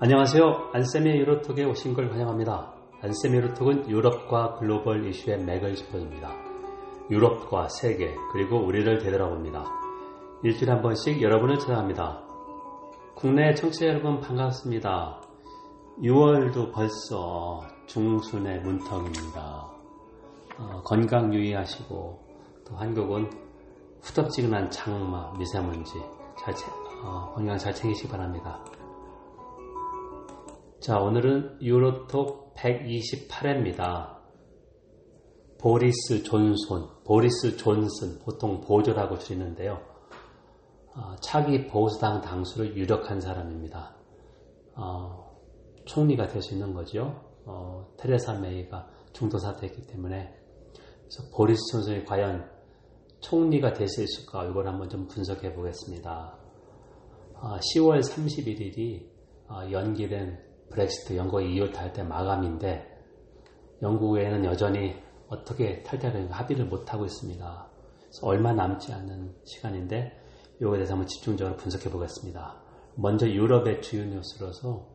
안녕하세요. 안쌤의 유로톡에 오신 걸 환영합니다. 안쌤의 유로톡은 유럽과 글로벌 이슈의 맥을 짚어줍니다. 유럽과 세계 그리고 우리를 되돌아봅니다. 일주일에 한 번씩 여러분을 찾아갑니다. 국내 청취자 여러분 반갑습니다. 6월도 벌써 중순의 문턱입니다. 어, 건강 유의하시고 또 한국은 후덥지근한 장마, 미세먼지 잘, 어, 건강 잘 챙기시기 바랍니다. 자, 오늘은 유로톡 128회입니다. 보리스 존손, 보리스 존슨, 보통 보조라고 줄이는데요. 어, 차기 보수당 당수를 유력한 사람입니다. 어, 총리가 될 수 있는 거죠. 어, 테레사 메이가 중도 사퇴했기 때문에 그래서 보리스 존슨이 과연 총리가 될 수 있을까 이걸 한번 좀 분석해 보겠습니다. 10월 31일이 연기된 브렉시트 영국 EU 탈퇴 마감인데 영국에는 여전히 어떻게 탈퇴하는가 합의를 못하고 있습니다. 얼마 남지 않은 시간인데 이거에 대해서 한번 집중적으로 분석해 보겠습니다. 먼저 유럽의 주요 뉴스로서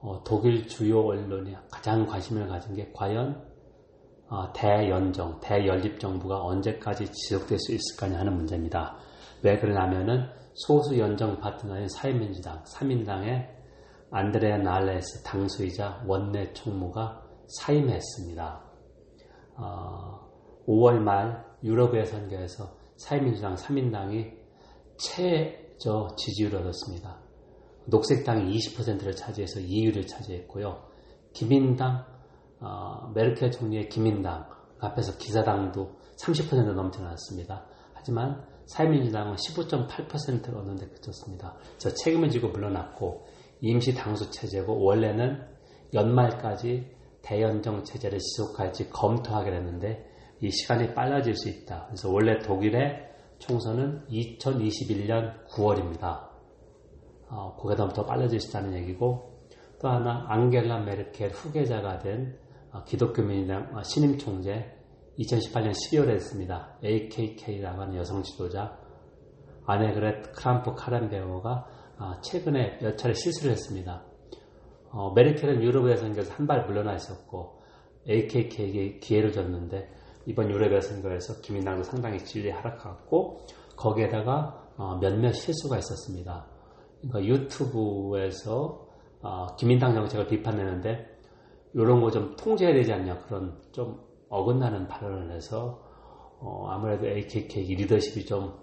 어, 독일 주요 언론이 가장 관심을 가진 게 과연 어, 대연정, 대연립 정부가 언제까지 지속될 수 있을까 하는 문제입니다. 왜 그러냐면은 소수 연정 파트너인 사회민주당, 3인당의 안드레아 날레스 당수이자 원내 총무가 사임했습니다. 어, 5월 말 유럽의 선거에서 사회민주당 3인당이 최저 지지율을 얻었습니다. 녹색당이 20%를 차지해서 2위를 차지했고요. 기민당, 어, 메르켈 총리의 기민당 앞에서 기사당도 30% 넘지 않았습니다. 하지만 사회민주당은 15.8%를 얻는 데 그쳤습니다. 저 책임을 지고 물러났고 임시 당수 체제고 원래는 연말까지 대연정 체제를 지속할지 검토하기로 했는데 이 시간이 빨라질 수 있다. 그래서 원래 독일의 총선은 2021년 9월입니다. 어, 그게 더 빨라질 수 있다는 얘기고 또 하나 앙겔라 메르켈 후계자가 된 어, 기독교민주당 어, 신임 총재 2018년 12월에 했습니다. AKK라고 하는 여성 지도자 아네그렛 크람프 카렌베어가 아, 최근에 몇 차례 실수를 했습니다. 어, 메르켈은 유럽의 선거에서 한 발 물러나 있었고 AKK에게 기회를 줬는데 이번 유럽의 선거에서 김민당도 상당히 진리 하락하고 거기에다가 어, 몇몇 실수가 있었습니다. 그러니까 유튜브에서 어, 김민당 정책을 비판했는데 이런 거 좀 통제해야 되지 않냐 그런 좀 어긋나는 발언을 해서 어, 아무래도 AKK 리더십이 좀 어,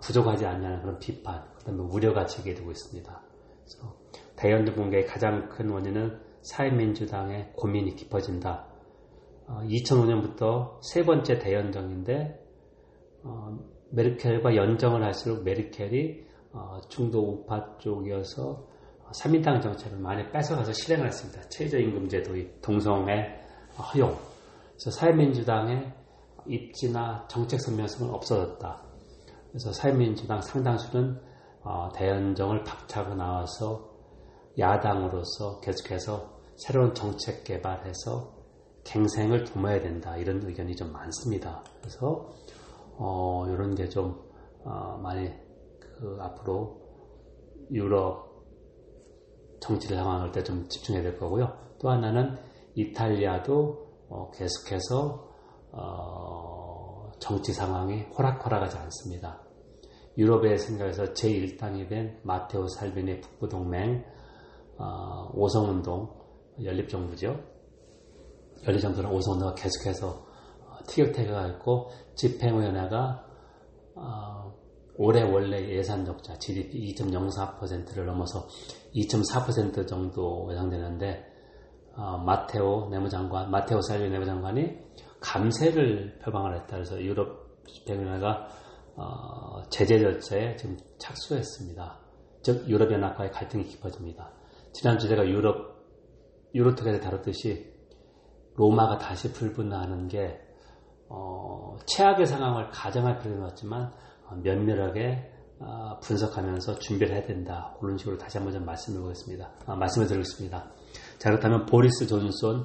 부족하지 않냐는 그런 비판, 그 다음에 우려가 제기되고 있습니다. 그래서 대연정 붕괴의 가장 큰 원인은 사회민주당의 고민이 깊어진다. 2005년부터 어, 세 번째 대연정인데 어, 메르켈과 연정을 할수록 메르켈이 중도 우파 쪽이어서 3인당 정책을 많이 뺏어가서 실행을 했습니다. 최저임금제도의 동성애 허용. 그래서 사회민주당의 입지나 정책 선명성은 없어졌다. 그래서 사회민주당 상당수는 어, 대연정을 박차고 나와서 야당으로서 계속해서 새로운 정책 개발해서 갱생을 도모해야 된다 이런 의견이 좀 많습니다. 그래서 어, 이런 게좀 어, 많이 그 앞으로 유럽 정치 상황을 때 좀 집중해야 될 거고요. 또 하나는 이탈리아도 어, 계속해서 어, 정치 상황이 호락호락하지 않습니다. 유럽의 생각에서 제1당이 된 마테오 살빈의 북부동맹 어, 오성운동 연립정부죠. 연립정부는 오성운동가 계속해서 어, 티격태격하고 집행위원회가 어, 올해 원래 예산 적자 GDP 2.04%를 넘어서 2.4% 정도 예상되는데 어, 마테오 내무장관, 마테오 살빈 내무장관이 감세를 표방을 했다. 그래서 유럽 집행위원회가 어, 제재 절차에 지금 착수했습니다. 즉 유럽연합과의 갈등이 깊어집니다. 지난주 제가 유럽 유로톡에서 다뤘듯이 로마가 다시 불분나하는 게 어, 최악의 상황을 가정할 필요는 없지만 어, 면밀하게 어, 분석하면서 준비를 해야 된다. 그런 식으로 다시 한번 좀 말씀을 보겠습니다. 아, 말씀을 드리겠습니다. 자 그렇다면 보리스 존슨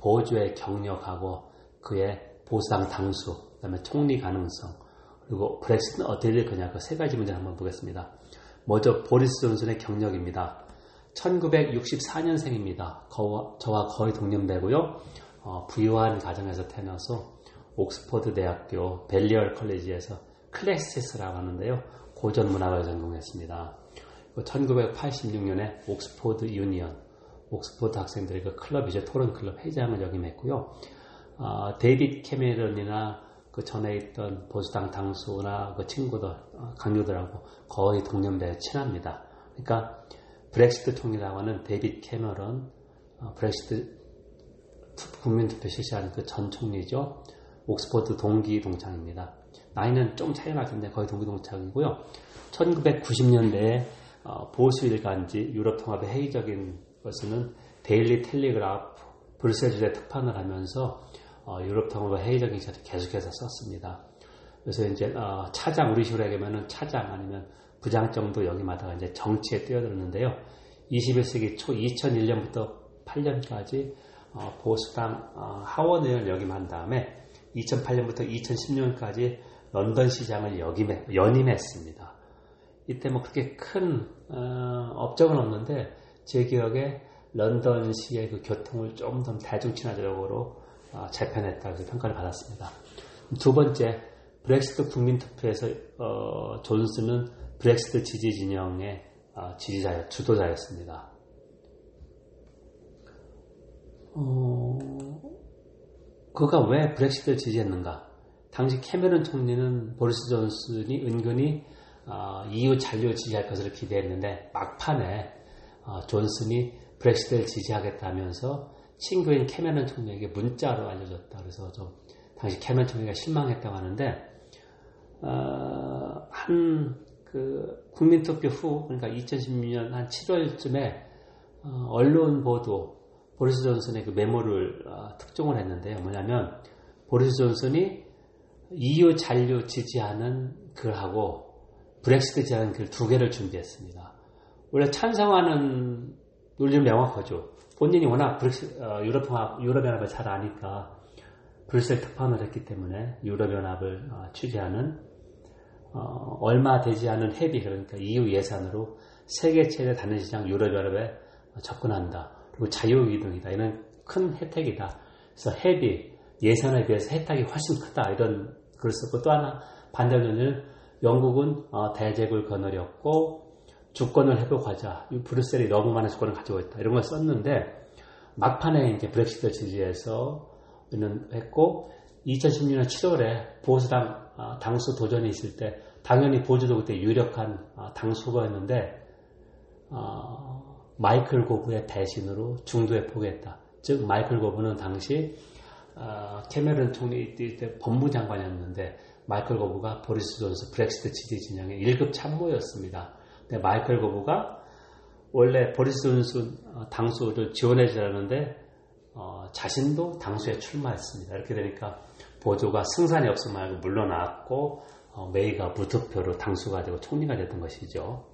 BoJo의 경력하고 그의 보수당 당수, 그 다음에 총리 가능성, 그리고 브렉시트는 어떻게 될 거냐 그 세 가지 문제를 한번 보겠습니다. 먼저 보리스 존슨의 경력입니다. 1964년생입니다. 저와 거의 동년배고요. 어, 부유한 가정에서 태어나서 옥스퍼드 대학교 Balliol College에서 Classics라고 하는데요. 고전 문학을 전공했습니다. 1986년에 옥스퍼드 유니언, 옥스퍼드 학생들의 그 클럽이죠. 토론 클럽 회장을 역임했고요. 어, 데이빗 캐메런이나 그 전에 있던 보수당 당수나 그 친구들, 어, 각료들하고 거의 동년배 친합니다. 그러니까 브렉시트 총리라고 하는 데이빗 캐머런, 어, 브렉시트 국민투표 실시한 그 전 총리죠. 옥스퍼드 동기 동창입니다. 나이는 좀 차이가 나는데 거의 동기 동창이고요. 1990년대에 어, 보수 일간지 유럽 통합의 회의적인 것은 데일리 텔리그라프 브뤼셀 주재 특파원을 하면서 어, 유럽 통합의 회의적인 것을 계속해서 썼습니다. 그래서 이제 어, 차장 우리 식으로 얘기하면 차장 아니면 부장 정도 역임하다가 이제 정치에 뛰어들었는데요. 21세기 초 2001년부터 8년까지 어, 보수당 어, 하원 의원 역임한 다음에 2008년부터 2010년까지 런던 시장을 역임해, 연임했습니다. 이때 뭐 그렇게 큰 어, 업적은 없는데 제 기억에 런던시의 그 교통을 좀 더 대중 친화적으로 어, 재편했다고 평가를 받았습니다. 두 번째 브렉시트 국민 투표에서 어, 존스는 브렉시트 지지 진영의 어, 지지자 주도자였습니다. 어, 그가 왜 브렉시트를 지지했는가? 당시 캐메론 총리는 보리스 존슨이 은근히 어, EU 잔류 지지할 것을 기대했는데 막판에 어, 존슨이 브렉시트를 지지하겠다면서 친구인 캐메론 총리에게 문자로 알려줬다. 그래서 좀 당시 캐메론 총리가 실망했다고 하는데 어, 한그 국민투표 후 그러니까 2016년 한 7월쯤에 어, 언론 보도 보리스 존슨의 그 메모를 어, 특종을 했는데요. 뭐냐면 보리스 존슨이 EU 잔류 지지하는 글하고 브렉시트 지지하는 글 두 개를 준비했습니다. 원래 찬성하는 논리는 명확하죠. 본인이 워낙 브렉시, 어, 유럽연합, 유럽연합을 잘 아니까 브뤼셀 특파원을 했기 때문에 유럽연합을 어, 취재하는 어, 얼마 되지 않은 회비 그러니까 EU 예산으로 세계 최대 단일 시장 유럽연합에 접근한다. 그리고 자유이동이다. 이런 큰 혜택이다. 그래서 회비, 예산에 비해서 혜택이 훨씬 크다. 이런 글을 썼고 또 하나 반대로는 영국은 어, 대제국을 거느렸고 주권을 회복하자. 브뤼셀이 너무 많은 주권을 가지고 있다. 이런 걸 썼는데 막판에 이제 브렉시트 지지해서 했고 2016년 7월에 보수당 어, 당수 도전이 있을 때 당연히 보조도 그때 유력한 어, 당수감이었는데 마이클 고브의 대신으로 중도에 포기했다. 즉 마이클 고브는 당시 어, 캐메론 총리 때 법무장관이었는데 마이클 고브가 보리스 존슨 브렉시트 지지 진영의 1급 참모였습니다. 근데 마이클 고브가 원래 보리스 존슨 어, 당수를 지원해 주려는데 어, 자신도 당수에 출마했습니다. 이렇게 되니까 보조가 승산이 없음을 알고 물러나왔고 어, 메이가 무투표로 당수가 되고 총리가 됐던 것이죠.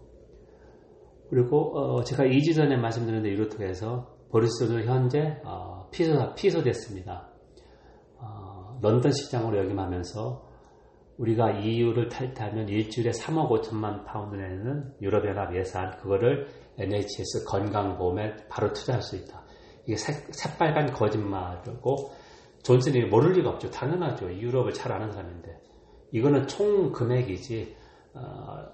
그리고 어, 제가 2주 전에 말씀드렸는데 유로톡에서 보리스는 현재 어, 피소, 피소됐습니다. 어, 런던 시장으로 역임하면서 우리가 EU를 탈퇴하면 일주일에 3억 5천만 파운드 내는 유럽연합 예산 그거를 NHS 건강보험에 바로 투자할 수 있다. 이게 새, 새빨간 거짓말이고 존슨이 모를 리가 없죠. 당연하죠. 유럽을 잘 아는 사람인데 이거는 총 금액이지 어,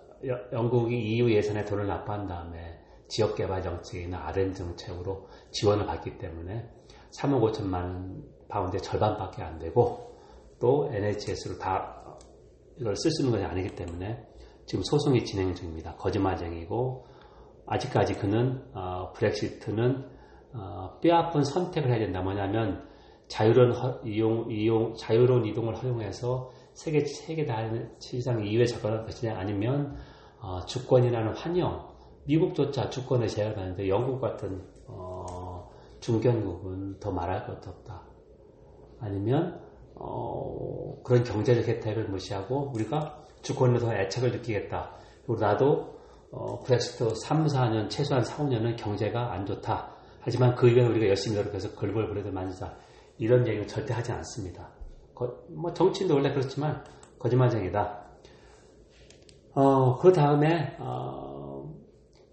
영국이 EU 예산에 돈을 납부한 다음에 지역개발 정책이나 RN 정책으로 지원을 받기 때문에 3억 5천만 파운드의 절반밖에 안 되고 또 NHS로 다 이걸 쓸수 있는 것이 아니기 때문에 지금 소송이 진행 중입니다. 거짓말쟁이고 아직까지 그는 어, 브렉시트는 어, 뼈아픈 선택을 해야 된다. 뭐냐면 자유로운 허, 이용, 이용, 자유로운 이동을 허용해서 세계 세계 시장 이후에 접근할 것이냐 아니면 어, 주권이라는 환영 미국조차 주권을 제약하는데 영국 같은 어, 중견국은 더 말할 것도 없다. 아니면 어, 그런 경제적 혜택을 무시하고 우리가 주권에 더 애착을 느끼겠다. 그리고 나도 어, 브렉시트 3, 4년 최소한 4, 5년은 경제가 안 좋다. 하지만 그 이후에 우리가 열심히 노력해서 걸벌벌해도 만지자. 이런 얘기는 절대 하지 않습니다. 거, 뭐 정치인도 원래 그렇지만 거짓말쟁이다. 어, 그 다음에 어,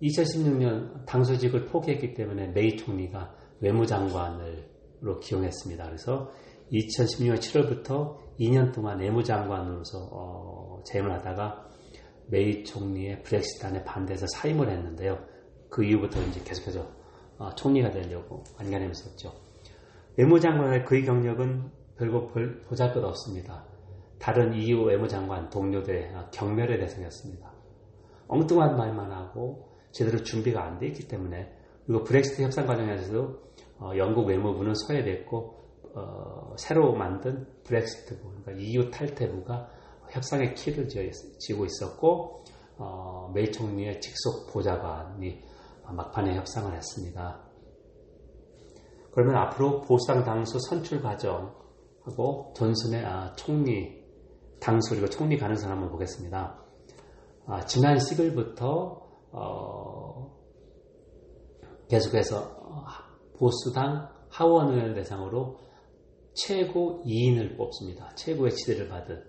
2016년 당수직을 포기했기 때문에 메이 총리가 외무장관으로 기용했습니다. 그래서 2016년 7월부터 2년 동안 외무장관으로서 어, 재임을 하다가 메이 총리의 브렉시트안에 반대해서 사임을 했는데요. 그 이후부터 이제 계속해서 어, 총리가 되려고 안간힘썼죠. 외무장관의 그의 경력은 별거 보잘것 없습니다. 다른 EU 외무장관 동료들의 경멸의 대상이었습니다. 엉뚱한 말만 하고 제대로 준비가 안 돼 있기 때문에 그리고 브렉시트 협상 과정에서도 어, 영국 외무부는 소외됐고 어, 새로 만든 브렉시트부, 그러니까 EU 탈퇴부가 협상의 키를 쥐고 있었고 어, 메이 총리의 직속 보좌관이 막판에 협상을 했습니다. 그러면 앞으로 보수당 당수 선출 과정하고 존슨의 아, 총리 당수 그리고 총리 가능성 한번 보겠습니다. 아, 지난 10일부터 어, 계속해서 보수당 하원을 대상으로 최고 2인을 뽑습니다. 최고의 지대를 받은.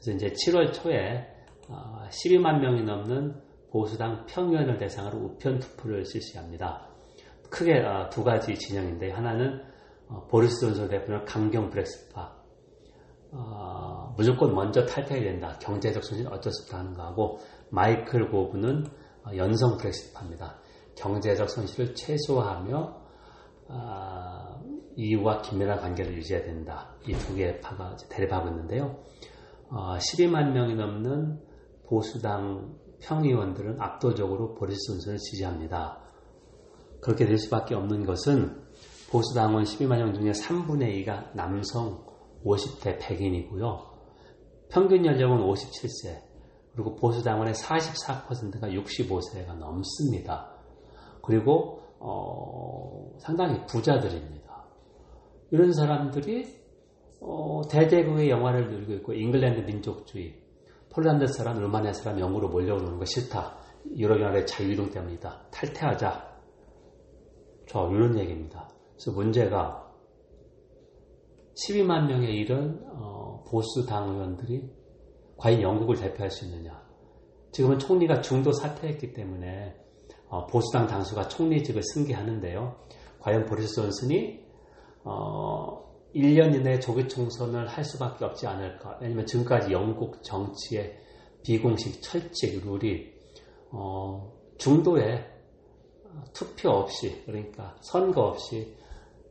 그래서 이제 7월 초에 12만 어, 명이 넘는 보수당 평의원을 대상으로 우편 투표를 실시합니다. 크게 어, 두 가지 진영인데 하나는 어, 보리스 존슨 대표는 강경 브렉스파 무조건 먼저 탈퇴해야 된다. 경제적 손실 어쩔 수 없다 하는 거하고 마이클 고브는 연성 브렉스파입니다. 경제적 손실을 최소화하며 EU와 긴밀한 관계를 유지해야 된다. 이 두 개의 파가 대립하고 있는데요. 어, 12만 명이 넘는 보수당 평의원들은 압도적으로 보리스 존슨을 지지합니다. 그렇게 될 수밖에 없는 것은 보수당원 12만 명 중에 3분의 2가 남성 50대 백인이고요. 평균 연령은 57세, 그리고 보수당원의 44%가 65세가 넘습니다. 그리고 어, 상당히 부자들입니다. 이런 사람들이 어, 대대국의 영화를 누리고 있고 잉글랜드 민족주의, 폴란드 사람, 루마니아 사람 영으로 몰려오는 거 싫다. 유럽연합의 자유이동 때문이다. 탈퇴하자. 저 이런 얘기입니다. 그래서 문제가 12만 명의 이런 어, 보수 당 의원들이 과연 영국을 대표할 수 있느냐? 지금은 총리가 중도 사퇴했기 때문에 어, 보수당 당수가 총리직을 승계하는데요. 과연 보리스 존슨이 어, 1년 이내에 조기 총선을 할 수밖에 없지 않을까. 왜냐면 지금까지 영국 정치의 비공식 철칙 룰이 어, 중도에 투표 없이 그러니까 선거 없이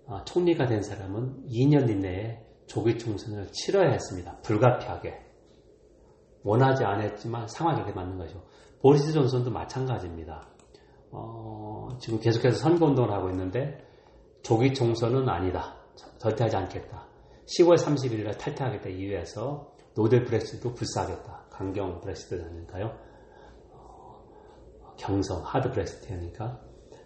어, 총리가 된 사람은 2년 이내에 조기 총선을 치러야 했습니다. 불가피하게. 원하지 않았지만 상황이 그렇게 맞는 거죠. 보리스 존슨도 마찬가지입니다. 어, 지금 계속해서 선거운동을 하고 있는데 조기 총선은 아니다. 절대 하지 않겠다. 10월 31일에 탈퇴하겠다 이유에서 노델 브렉시도 불사하겠다. 강경 아닐까요? 어, 경성 하드 브렉시트니까.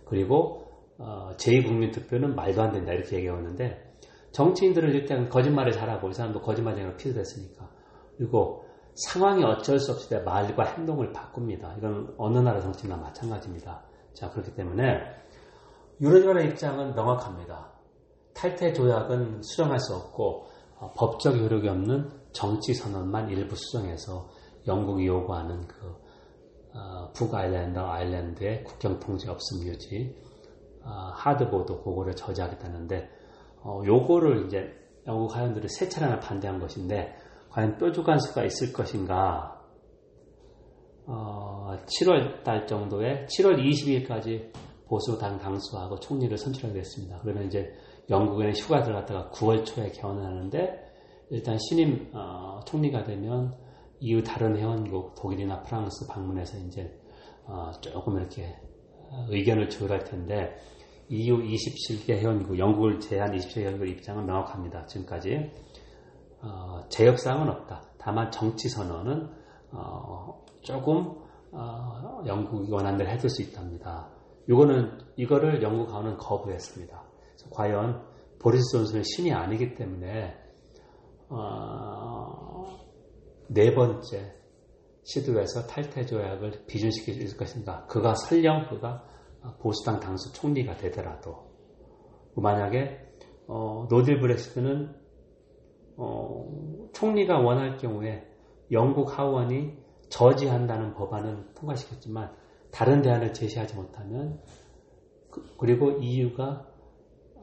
그리고 어, 제2국민투표는 말도 안 된다 이렇게 얘기하는데 정치인들은 일단 거짓말을 잘하고 이 사람도 거짓말쟁이로 피드됐으니까 그리고 상황이 어쩔 수 없이 말과 행동을 바꿉니다. 이건 어느 나라 정치나 마찬가지입니다. 자 그렇기 때문에 유럽연의 입장은 명확합니다. 탈퇴 조약은 수정할 수 없고 어, 법적 효력이 없는 정치 선언만 일부 수정해서 영국이 요구하는 그 어, 북아일랜드, 아일랜드의 국경 통제 없음 유지, 어, 하드보도 그거를 저지하겠다는데 어, 요거를 이제 영국 하원들이 세 차례나 반대한 것인데 과연 뾰족한 수가 있을 것인가? 어, 7월 달 정도에 7월 20일까지 보수당 당수하고 총리를 선출하게 됐습니다. 그러면 이제 영국에는 휴가 들어갔다가 9월 초에 개원을 하는데 일단 신임 어, 총리가 되면 이후 다른 회원국 독일이나 프랑스 방문해서 이제 어, 조금 이렇게 의견을 조율할 텐데 EU 27개 회원국 영국을 제한 27개 회원국 입장은 명확합니다. 지금까지 어, 제협상은 없다. 다만 정치 선언은 어, 조금 어, 영국이 원하는 대로 해줄 수 있답니다. 이거는 이거를 영국 하원은 거부했습니다. 과연 보리스 존슨은 신이 아니기 때문에 어, 네 번째 시도에서 탈퇴 조약을 비준시킬 것인가? 그가 설령 그가 보수당 당수 총리가 되더라도 만약에 어, 노딜 브렉시트는 어, 총리가 원할 경우에 영국 하원이 저지한다는 법안은 통과시켰지만 다른 대안을 제시하지 못하면 그리고 EU가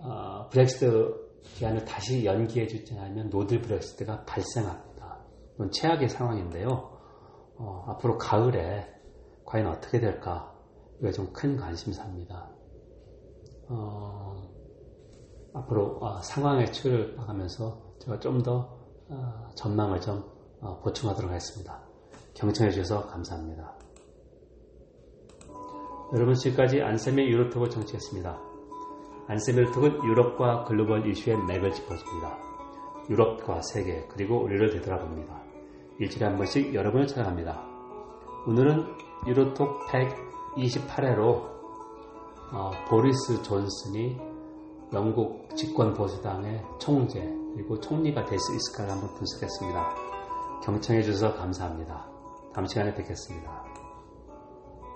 어, 브렉시트 기한을 다시 연기해 주지 않으면 노딜 브렉시트가 발생합니다. 이건 최악의 상황인데요. 어, 앞으로 가을에 과연 어떻게 될까? 이게 좀큰 관심사입니다. 어, 앞으로 어, 상황의 추이를 나가면서 제가 좀더 어, 전망을 좀 어, 보충하도록 하겠습니다. 경청해 주셔서 감사합니다. 여러분 지금까지 안쌤의 유로톡을 정치했습니다. 안쌤의 유로톡은 유럽과 글로벌 이슈의 맥을 짚어줍니다. 유럽과 세계 그리고 우리를 되돌아봅니다. 일주일에 한 번씩 여러분을 찾아갑니다. 오늘은 유로톡 128회로 어, 보리스 존슨이 영국 집권 보수당의 총재 그리고 총리가 될 수 있을까를 한번 분석했습니다. 경청해 주셔서 감사합니다. 다음 시간에 뵙겠습니다.